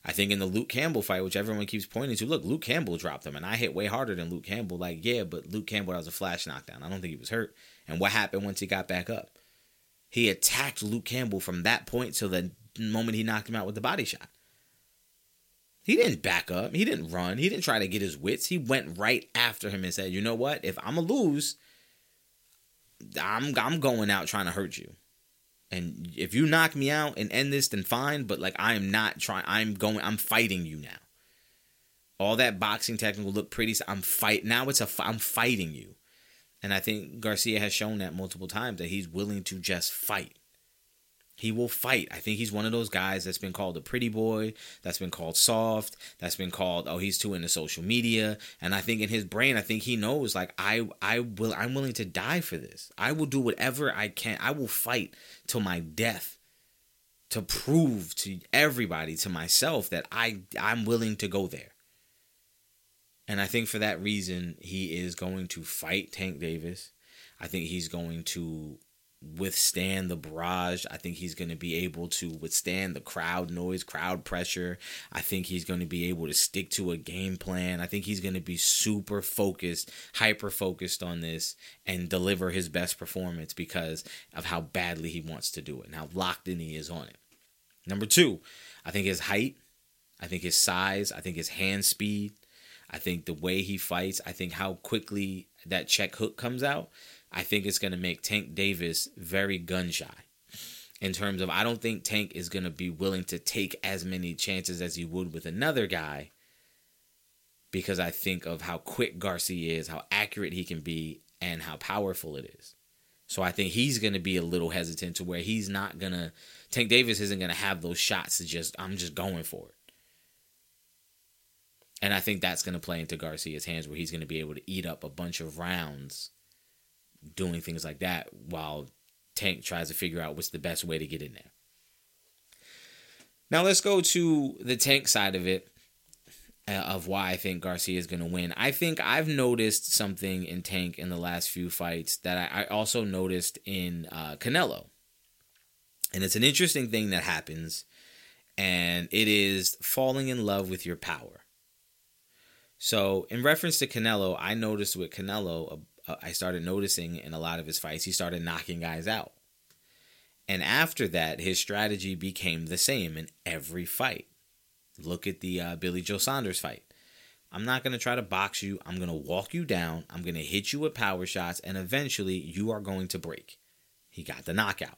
A: I think in the Luke Campbell fight, which everyone keeps pointing to, look, Luke Campbell dropped him, and I hit way harder than Luke Campbell. Like, yeah, but Luke Campbell that was a flash knockdown. I don't think he was hurt. And what happened once he got back up? He attacked Luke Campbell from that point to the moment he knocked him out with the body shot. He didn't back up. He didn't run. He didn't try to get his wits. He went right after him and said, "You know what? If I'm gonna lose, I'm I'm going out trying to hurt you. And if you knock me out and end this, then fine. But like I am not trying. I'm going. I'm fighting you now. All that boxing technical look pretty. I'm fight now. It's a. I'm fighting you. And I think Garcia has shown that multiple times that he's willing to just fight. He will fight. I think he's one of those guys that's been called a pretty boy, that's been called soft, that's been called oh he's too into social media. And I think in his brain, I think he knows like I I will I'm willing to die for this. I will do whatever I can. I will fight till my death to prove to everybody, to myself that I I'm willing to go there. And I think for that reason, he is going to fight Tank Davis. I think he's going to withstand the barrage. I think he's going to be able to withstand the crowd noise, crowd pressure. I think he's going to be able to stick to a game plan. I think he's going to be super focused, hyper focused on this and deliver his best performance because of how badly he wants to do it and how locked in he is on it. Number two, I think his height, I think his size, I think his hand speed. I think the way he fights, I think how quickly that check hook comes out, I think it's going to make Tank Davis very gun shy. In terms of, I don't think Tank is going to be willing to take as many chances as he would with another guy because I think of how quick Garcia is, how accurate he can be, and how powerful it is. So I think he's going to be a little hesitant to where he's not going to, Tank Davis isn't going to have those shots to just, I'm just going for it. And I think that's going to play into Garcia's hands where he's going to be able to eat up a bunch of rounds doing things like that while Tank tries to figure out what's the best way to get in there. Now let's go to the Tank side of it uh, of why I think Garcia is going to win. I think I've noticed something in Tank in the last few fights that I, I also noticed in uh, Canelo. And it's an interesting thing that happens, and it is falling in love with your power. So, in reference to Canelo, I noticed with Canelo, uh, I started noticing in a lot of his fights, he started knocking guys out. And after that, his strategy became the same in every fight. Look at the uh, Billy Joe Saunders fight. I'm not going to try to box you. I'm going to walk you down. I'm going to hit you with power shots, and eventually you are going to break. He got the knockout.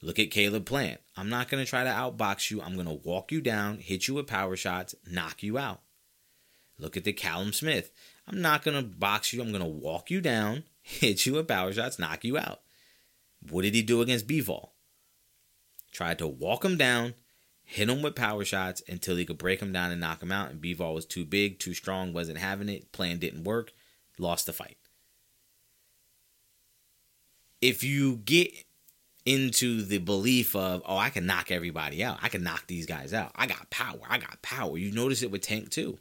A: Look at Caleb Plant. I'm not going to try to outbox you. I'm going to walk you down, hit you with power shots, knock you out. Look at the Callum Smith. I'm not going to box you. I'm going to walk you down, hit you with power shots, knock you out. What did he do against Bivol? Tried to walk him down, hit him with power shots until he could break him down and knock him out. And Bivol was too big, too strong, wasn't having it. Plan didn't work. Lost the fight. If you get into the belief of, oh, I can knock everybody out. I can knock these guys out. I got power. I got power. You notice it with Tank too.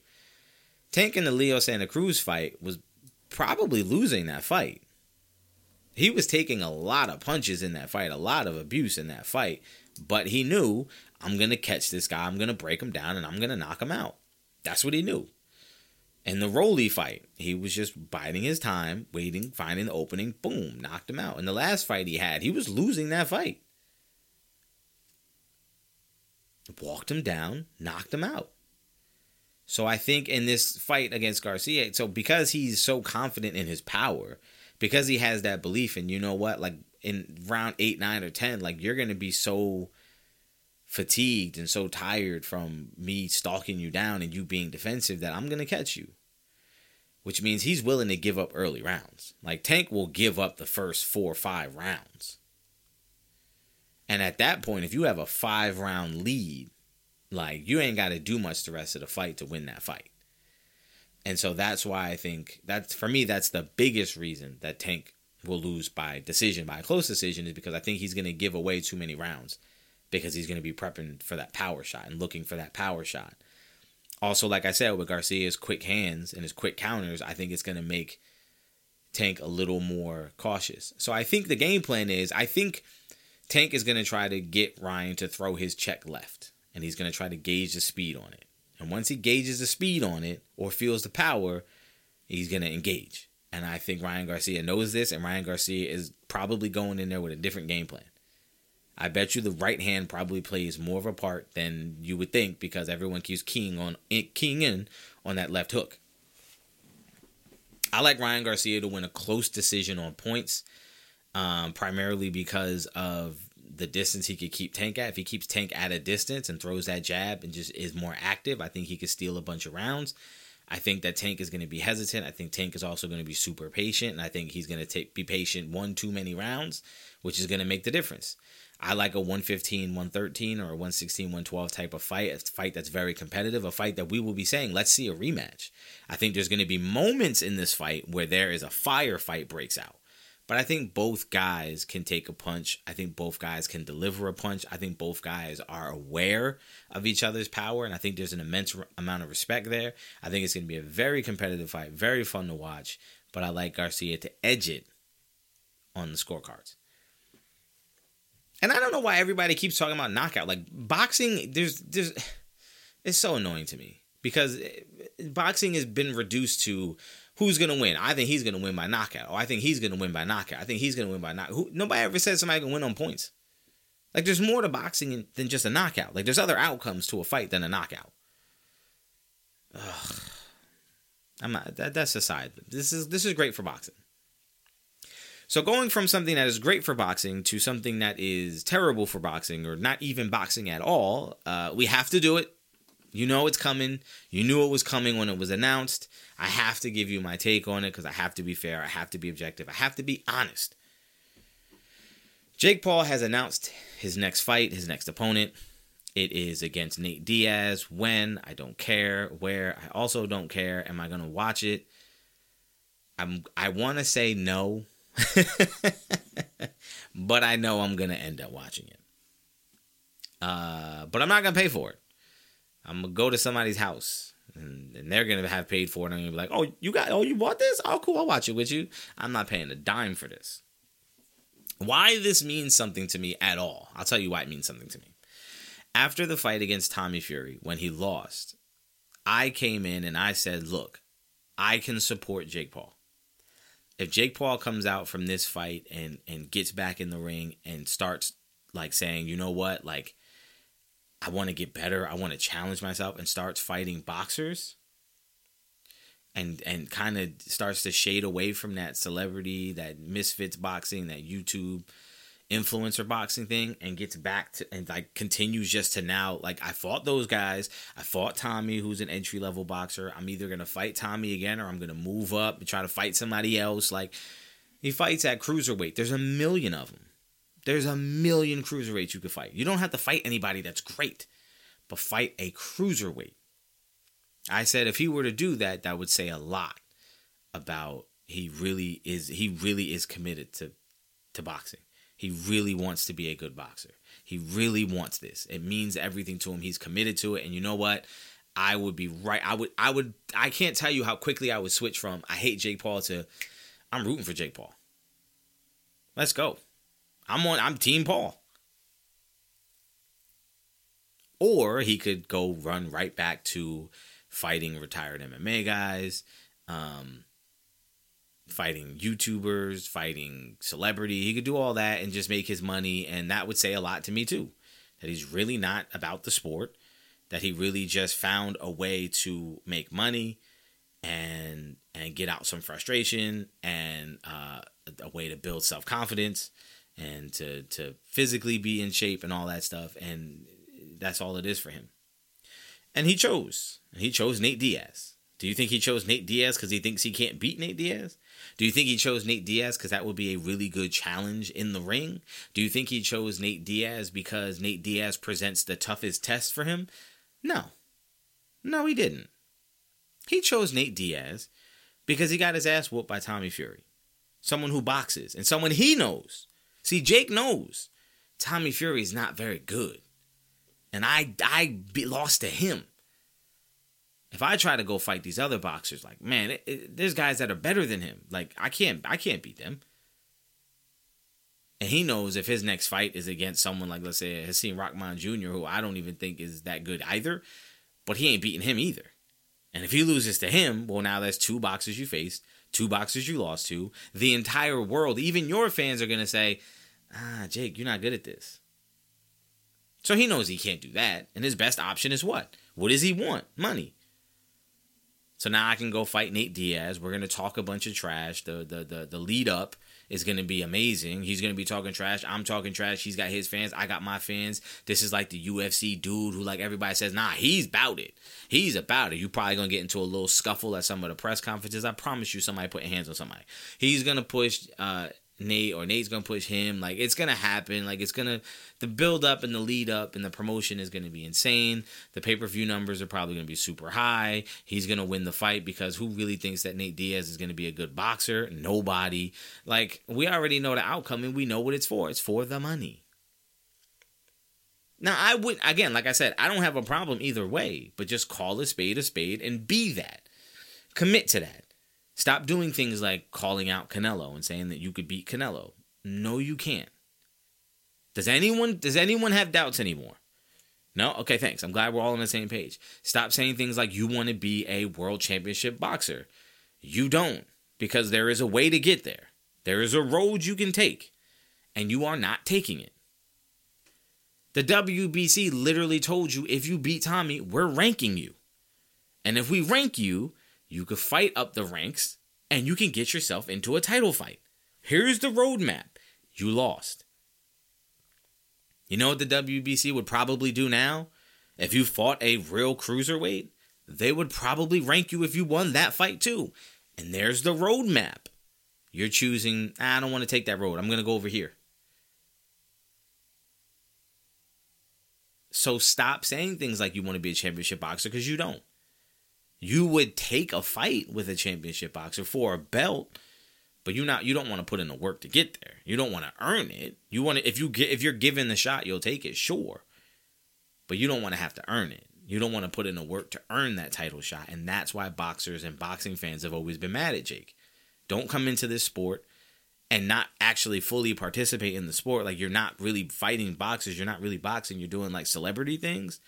A: Tank in the Leo Santa Cruz fight was probably losing that fight. He was taking a lot of punches in that fight, a lot of abuse in that fight, but he knew I'm going to catch this guy, I'm going to break him down, and I'm going to knock him out. That's what he knew. In the Rolly fight, he was just biding his time, waiting, finding the opening, boom, knocked him out. In the last fight he had, he was losing that fight. Walked him down, knocked him out. So I think in this fight against Garcia, so because he's so confident in his power, because he has that belief, and you know what, like in round eight, nine, or ten, like you're gonna be so fatigued and so tired from me stalking you down and you being defensive that I'm gonna catch you which means he's willing to give up early rounds. Like Tank will give up the first four or five rounds. And at that point, if you have a five round lead, like you ain't got to do much the rest of the fight to win that fight. And so that's why I think that's for me, that's the biggest reason that Tank will lose by decision, by a close decision, is because I think he's going to give away too many rounds because he's going to be prepping for that power shot and looking for that power shot also, like I said, with Garcia's quick hands and his quick counters, I think it's going to make Tank a little more cautious. So I think the game plan is I think Tank is going to try to get Ryan to throw his check left, and he's going to try to gauge the speed on it. And once he gauges the speed on it or feels the power, he's going to engage. And I think Ryan Garcia knows this, and Ryan Garcia is probably going in there with a different game plan. I bet you the right hand probably plays more of a part than you would think because everyone keeps keying on keying in on that left hook. I like Ryan Garcia to win a close decision on points, um, primarily because of the distance he could keep Tank at. If he keeps Tank at a distance and throws that jab and just is more active, I think he could steal a bunch of rounds. I think that Tank is going to be hesitant. I think Tank is also going to be super patient, and I think he's going to take be patient one too many rounds, which is going to make the difference. I like a 115, 113 or a 116, 112 type of fight, a fight that's very competitive, a fight that we will be saying, let's see a rematch. I think there's going to be moments in this fight where there is a firefight breaks out. But I think both guys can take a punch. I think both guys can deliver a punch. I think both guys are aware of each other's power, and I think there's an immense amount of respect there. I think it's going to be a very competitive fight, very fun to watch. But I like Garcia to edge it on the scorecards. And I don't know why everybody keeps talking about knockout. Like boxing, there's there's it's so annoying to me because eh, boxing has been reduced to who's gonna win. I think he's gonna win by knockout. Or I think he's gonna win by knockout. I think he's gonna win by knockout. Who, nobody ever said somebody can win on points. Like there's more to boxing than just a knockout. Like there's other outcomes to a fight than a knockout. Ugh. I'm not. That, that's aside. This is this is great for boxing. So going from something that is great for boxing to something that is terrible for boxing or not even boxing at all, uh, we have to do it. You know it's coming. You knew it was coming when it was announced. I have to give you my take on it because I have to be fair. I have to be objective. I have to be honest. Jake Paul has announced his next fight, his next opponent. It is against Nate Diaz. When? I don't care. Where? I also don't care. Am I going to watch it? I'm I want to say no but I know I'm gonna end up watching it. Uh, but I'm not gonna pay for it. I'm gonna go to somebody's house and, and they're gonna have paid for it. I'm gonna be like, "Oh, you got? Oh, you bought this? Oh, cool. I'll watch it with you." I'm not paying a dime for this. Why this means something to me at all? I'll tell you why it means something to me. After the fight against Tommy Fury, when he lost, I came in and I said, "Look, I can support Jake Paul." if Jake Paul comes out from this fight and and gets back in the ring and starts like saying, you know what, like I want to get better, I want to challenge myself, and starts fighting boxers, and and kind of starts to shade away from that celebrity, that misfits boxing, that YouTube influencer boxing thing and gets back to and like continues just to now like I fought those guys. I fought Tommy who's an entry level boxer. I'm either going to fight Tommy again or I'm going to move up and try to fight somebody else like he fights at cruiserweight. There's a million of them. There's a million cruiserweights you could fight. You don't have to fight anybody that's great, but fight a cruiserweight. I said if he were to do that, that would say a lot about he really is he really is committed to to boxing. He really wants to be a good boxer. He really wants this. It means everything to him. He's committed to it. And you know what? I would be right. I would, I would, I can't tell you how quickly I would switch from I hate Jake Paul to I'm rooting for Jake Paul. Let's go. I'm on, I'm Team Paul. Or he could go run right back to fighting retired MMA guys, um, fighting YouTubers, fighting celebrity. He could do all that and just make his money, and that would say a lot to me too. That he's really not about the sport, that he really just found a way to make money and and get out some frustration and uh, a way to build self confidence and to to physically be in shape and all that stuff. And that's all it is for him. And he chose. He chose Nate Diaz. Do you think he chose Nate Diaz because he thinks he can't beat Nate Diaz? Do you think he chose Nate Diaz because that would be a really good challenge in the ring? Do you think he chose Nate Diaz because Nate Diaz presents the toughest test for him? No. No, he didn't. He chose Nate Diaz because he got his ass whooped by Tommy Fury. Someone who boxes and someone he knows. See, Jake knows Tommy Fury is not very good. And I I be lost to him. If I try to go fight these other boxers, like man, it, it, there's guys that are better than him. Like I can't I can't beat them. And he knows if his next fight is against someone like let's say Hasim Rahman Jr., who I don't even think is that good either, but he ain't beating him either. And if he loses to him, well, now that's two boxers you faced, two boxers you lost to. The entire world, even your fans, are going to say, ah, Jake, you're not good at this. So he knows he can't do that. And his best option is what? What does he want? Money. So now I can go fight Nate Diaz. We're gonna talk a bunch of trash. The the the, the lead up is gonna be amazing. He's gonna be talking trash. I'm talking trash. He's got his fans. I got my fans. This is like the UFC dude who like everybody says, nah, he's about it. He's about it. You probably gonna get into a little scuffle at some of the press conferences. I promise you, somebody putting hands on somebody. He's gonna push uh Nate or Nate's gonna push him. Like it's gonna happen. Like it's gonna the build up and the lead up and the promotion is gonna be insane. The pay per view numbers are probably gonna be super high. He's gonna win the fight because who really thinks that Nate Diaz is gonna be a good boxer? Nobody. Like we already know the outcome and we know what it's for. It's for the money. Now I would again, like I said, I don't have a problem either way, but just call a spade a spade and be that. Commit to that. Stop doing things like calling out Canelo and saying that you could beat Canelo. No, you can't. Does anyone does anyone have doubts anymore? No? Okay, thanks. I'm glad we're all on the same page. Stop saying things like you want to be a world championship boxer. You don't, because there is a way to get there. There is a road you can take, and you are not taking it. The WBC literally told you if you beat Tommy, we're ranking you. And if we rank you, you could fight up the ranks and you can get yourself into a title fight. Here's the roadmap. You lost. You know what the WBC would probably do now? If you fought a real cruiserweight, they would probably rank you if you won that fight too. And there's the roadmap. You're choosing, ah, I don't want to take that road. I'm going to go over here. So stop saying things like you want to be a championship boxer because you don't you would take a fight with a championship boxer for a belt but you not you don't want to put in the work to get there. You don't want to earn it. You want to if you get if you're given the shot you'll take it sure but you don't want to have to earn it. You don't want to put in the work to earn that title shot and that's why boxers and boxing fans have always been mad at jake. Don't come into this sport and not actually fully participate in the sport. Like you're not really fighting boxers you're not really boxing you're doing like celebrity things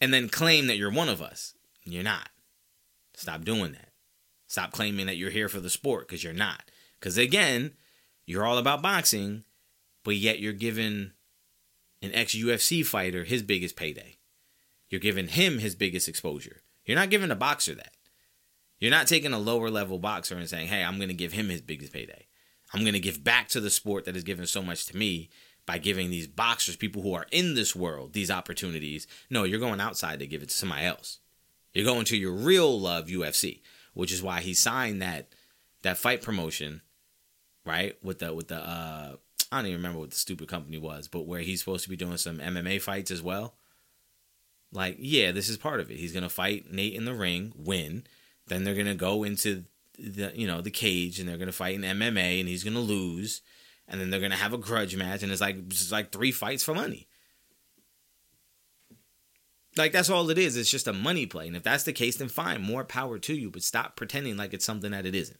A: and then claim that you're one of us you're not. Stop doing that. Stop claiming that you're here for the sport because you're not. Because again, you're all about boxing, but yet you're giving an ex UFC fighter his biggest payday. You're giving him his biggest exposure. You're not giving a boxer that. You're not taking a lower level boxer and saying, hey, I'm going to give him his biggest payday. I'm going to give back to the sport that has given so much to me by giving these boxers, people who are in this world, these opportunities. No, you're going outside to give it to somebody else. You're going to your real love UFC, which is why he signed that that fight promotion, right? With the with the uh I don't even remember what the stupid company was, but where he's supposed to be doing some MMA fights as well. Like, yeah, this is part of it. He's gonna fight Nate in the ring, win. Then they're gonna go into the you know the cage and they're gonna fight in MMA and he's gonna lose, and then they're gonna have a grudge match and it's like it's like three fights for money. Like that's all it is. It's just a money play. And if that's the case, then fine, more power to you. But stop pretending like it's something that it isn't.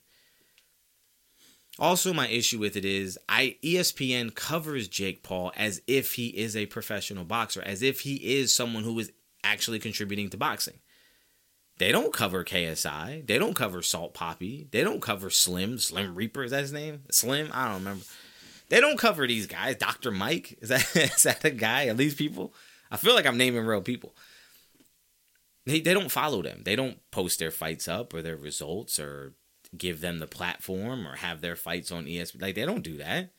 A: Also, my issue with it is I ESPN covers Jake Paul as if he is a professional boxer, as if he is someone who is actually contributing to boxing. They don't cover KSI. They don't cover Salt Papi. They don't cover Slim. Slim Reaper is that his name? Slim? I don't remember. They don't cover these guys. Dr. Mike is that is that a guy? Are these people? I feel like I'm naming real people. They they don't follow them. They don't post their fights up or their results or give them the platform or have their fights on ESPN. Like they don't do that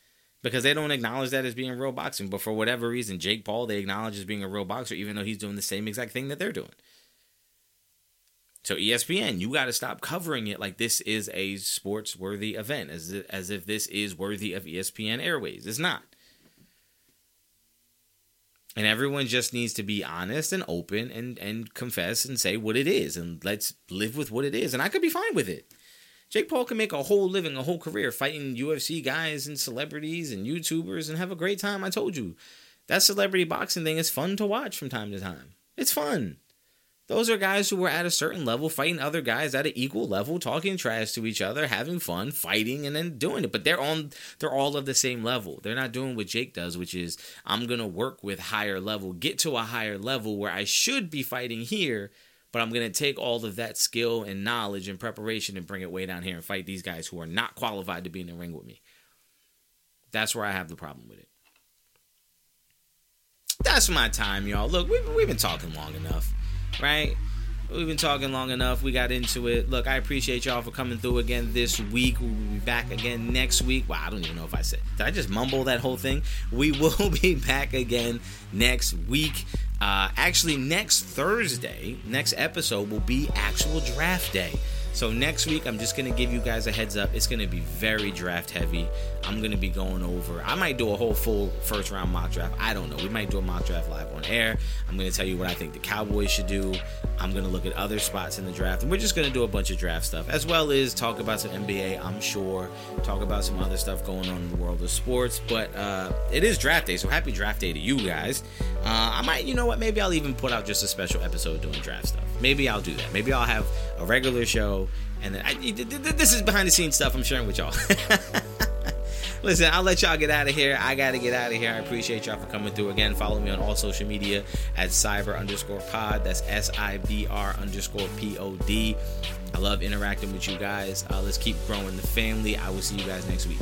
A: because they don't acknowledge that as being real boxing. But for whatever reason, Jake Paul they acknowledge as being a real boxer, even though he's doing the same exact thing that they're doing. So ESPN, you got to stop covering it like this is a sports worthy event, as as if this is worthy of ESPN Airways. It's not. And everyone just needs to be honest and open and and confess and say what it is, and let's live with what it is. And I could be fine with it. Jake Paul can make a whole living, a whole career fighting UFC guys and celebrities and YouTubers and have a great time. I told you that celebrity boxing thing is fun to watch from time to time. It's fun. Those are guys who were at a certain level fighting other guys at an equal level, talking trash to each other, having fun, fighting, and then doing it. But they're on they're all of the same level. They're not doing what Jake does, which is I'm gonna work with higher level, get to a higher level where I should be fighting here, but I'm gonna take all of that skill and knowledge and preparation and bring it way down here and fight these guys who are not qualified to be in the ring with me. That's where I have the problem with it. That's my time, y'all. Look, we've, we've been talking long enough right? We've been talking long enough. We got into it. Look, I appreciate y'all for coming through again this week. We'll be back again next week. Wow, I don't even know if I said. Did I just mumble that whole thing? We will be back again next week. Uh, actually, next Thursday, next episode will be actual draft day. So next week, I'm just gonna give you guys a heads up. It's gonna be very draft heavy. I'm gonna be going over. I might do a whole full first round mock draft. I don't know. We might do a mock draft live on air. I'm gonna tell you what I think the Cowboys should do. I'm gonna look at other spots in the draft, and we're just gonna do a bunch of draft stuff as well as talk about some NBA. I'm sure talk about some other stuff going on in the world of sports. But uh, it is draft day, so happy draft day to you guys. Uh, I might, you know what? Maybe I'll even put out just a special episode doing draft stuff. Maybe I'll do that. Maybe I'll have a regular show, and then I, this is behind the scenes stuff I'm sharing with y'all. Listen, I'll let y'all get out of here. I gotta get out of here. I appreciate y'all for coming through again. Follow me on all social media at cyber underscore pod. That's S I B R underscore P O D. I love interacting with you guys. Uh, let's keep growing the family. I will see you guys next week.